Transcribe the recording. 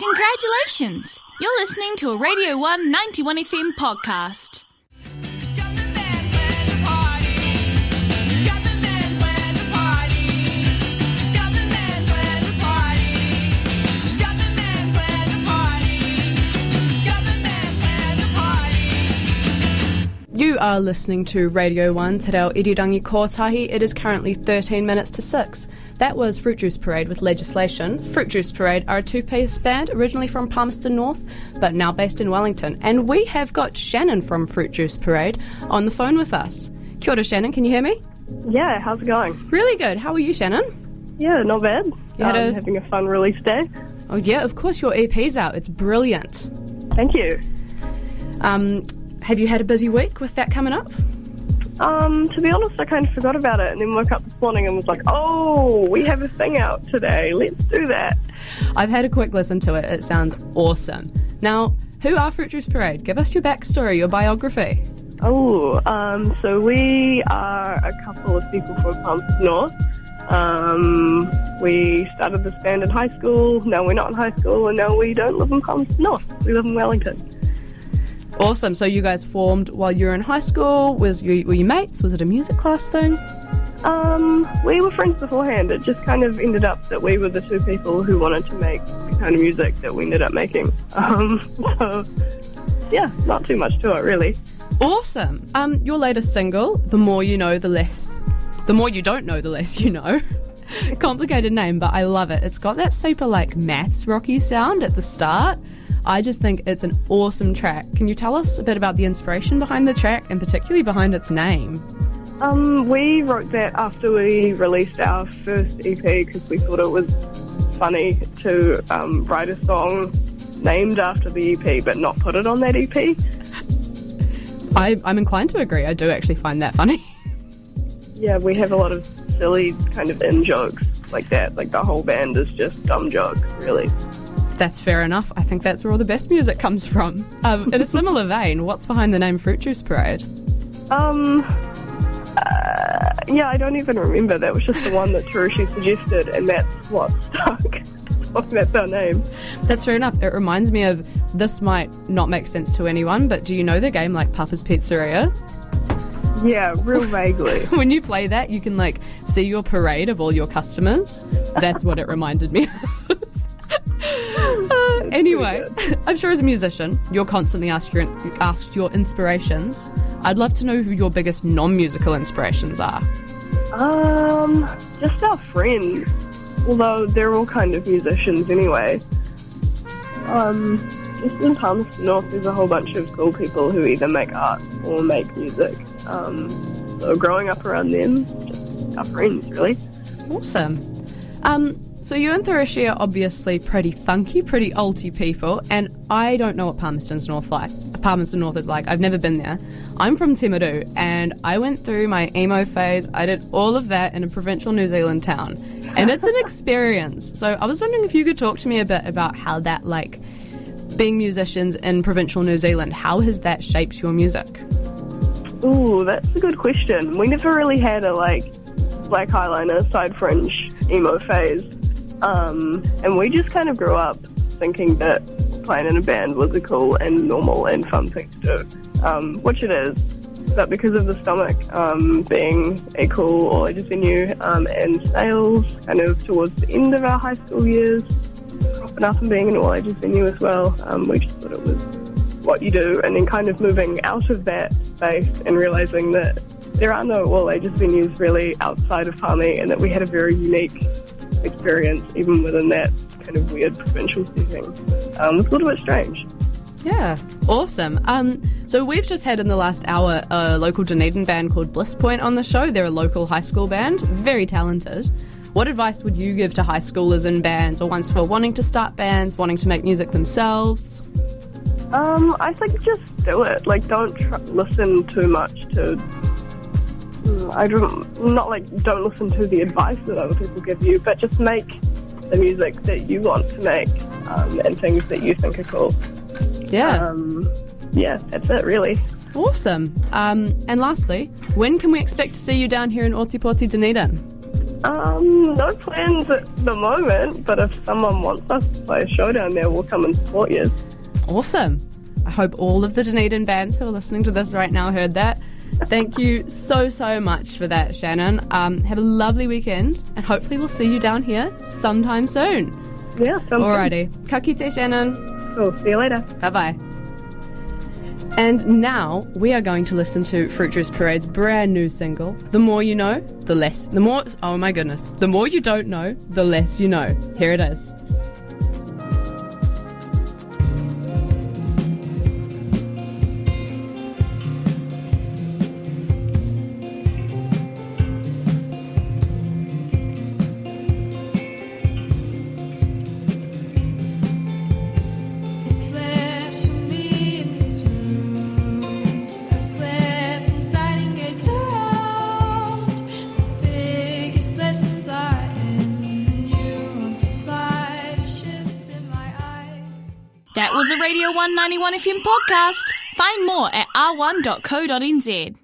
Congratulations! You're listening to a Radio 1 91 FM podcast. Are listening to Radio 1 Te Reo Irirangi Kotahi. It is currently 13 minutes to 6. That was Fruit Juice Parade with Legislation. Fruit Juice Parade are a two piece band originally from Palmerston North, but now based in Wellington. And we have got Shannon from Fruit Juice Parade on the phone with us. Kia ora, Shannon, can you hear me? Yeah, how's it going? Really good. How are you, Shannon? Yeah, not bad. You had um, a- having a fun release day. Oh, yeah, of course, your EP's out. It's brilliant. Thank you. Um, have you had a busy week with that coming up? Um, to be honest, I kind of forgot about it and then woke up this morning and was like, oh, we have a thing out today. Let's do that. I've had a quick listen to it. It sounds awesome. Now, who are Fruit Juice Parade? Give us your backstory, your biography. Oh, um, so we are a couple of people from Palmerston North. Um, we started this band in high school. Now we're not in high school, and now we don't live in Palmerston North. We live in Wellington. Awesome. So you guys formed while you were in high school. Was you were you mates? Was it a music class thing? Um, we were friends beforehand. It just kind of ended up that we were the two people who wanted to make the kind of music that we ended up making. Um, so, yeah, not too much to it, really. Awesome. Um, your latest single, "The More You Know, the Less," the more you don't know, the less you know. Complicated name, but I love it. It's got that super like maths rocky sound at the start. I just think it's an awesome track. Can you tell us a bit about the inspiration behind the track and particularly behind its name? Um, we wrote that after we released our first EP because we thought it was funny to um, write a song named after the EP but not put it on that EP. I, I'm inclined to agree. I do actually find that funny. Yeah, we have a lot of silly kind of in jokes like that. Like the whole band is just dumb jokes, really. That's fair enough. I think that's where all the best music comes from. Um, in a similar vein, what's behind the name Fruit Juice Parade? Um, uh, yeah, I don't even remember. That was just the one that Tarushi suggested, and that's what stuck. that's our name. That's fair enough. It reminds me of this might not make sense to anyone, but do you know the game like Papa's Pizzeria? Yeah, real vaguely. When you play that, you can like see your parade of all your customers. That's what it reminded me of. Anyway, I'm sure as a musician, you're constantly asked your, asked your inspirations. I'd love to know who your biggest non-musical inspirations are. Um, just our friends. Although they're all kind of musicians anyway. Um, just in Palmerston North, there's a whole bunch of cool people who either make art or make music. Um, so growing up around them, just our friends, really. Awesome. Um, so you and Thurishi are obviously pretty funky, pretty alty people, and I don't know what Palmerston's North like. Palmerston North is like. I've never been there. I'm from Timaru, and I went through my emo phase. I did all of that in a provincial New Zealand town, and it's an experience. So I was wondering if you could talk to me a bit about how that, like, being musicians in provincial New Zealand, how has that shaped your music? Ooh, that's a good question. We never really had a like black eyeliner, side fringe emo phase. Um, and we just kind of grew up thinking that playing in a band was a cool and normal and fun thing to do, um, which it is. But because of the stomach um, being a cool all-ages venue um, and sales kind of towards the end of our high school years, cropping up and being an all-ages venue as well, um, we just thought it was what you do, and then kind of moving out of that space and realizing that there are no all ages venues really outside of Palmy, and that we had a very unique experience even within that kind of weird provincial setting. Um, was a little bit strange. Yeah, awesome. Um, so we've just had in the last hour a local Dunedin band called Bliss Point on the show. They're a local high school band, very talented. What advice would you give to high schoolers in bands or ones who are wanting to start bands, wanting to make music themselves? Um, I think just do it. Like, don't tr- listen too much to. I don't not like don't listen to the advice that other people give you, but just make the music that you want to make um, and things that you think are cool. Yeah, Um, yeah, that's it, really. awesome. Um, and lastly, when can we expect to see you down here in Ōtepoti Dunedin? Um, no plans at the moment, but if someone wants us to play a show down there, we'll come and support you. Awesome. I hope all of the Dunedin bands who are listening to this right now heard that. Thank you so, so much for that, Shannon. Um, have a lovely weekend, and hopefully we'll see you down here sometime soon. Yeah, sounds Alrighty. Ka kite, Shannon. Cool. See you later. Bye bye. And now we are going to listen to Fruit Juice Parade's brand new single, The More You Know, The Less. The more, oh my goodness. The more you don't know, the less you know. Here it is. That was a Radio 191 FM podcast. Find more at r1.co.nz.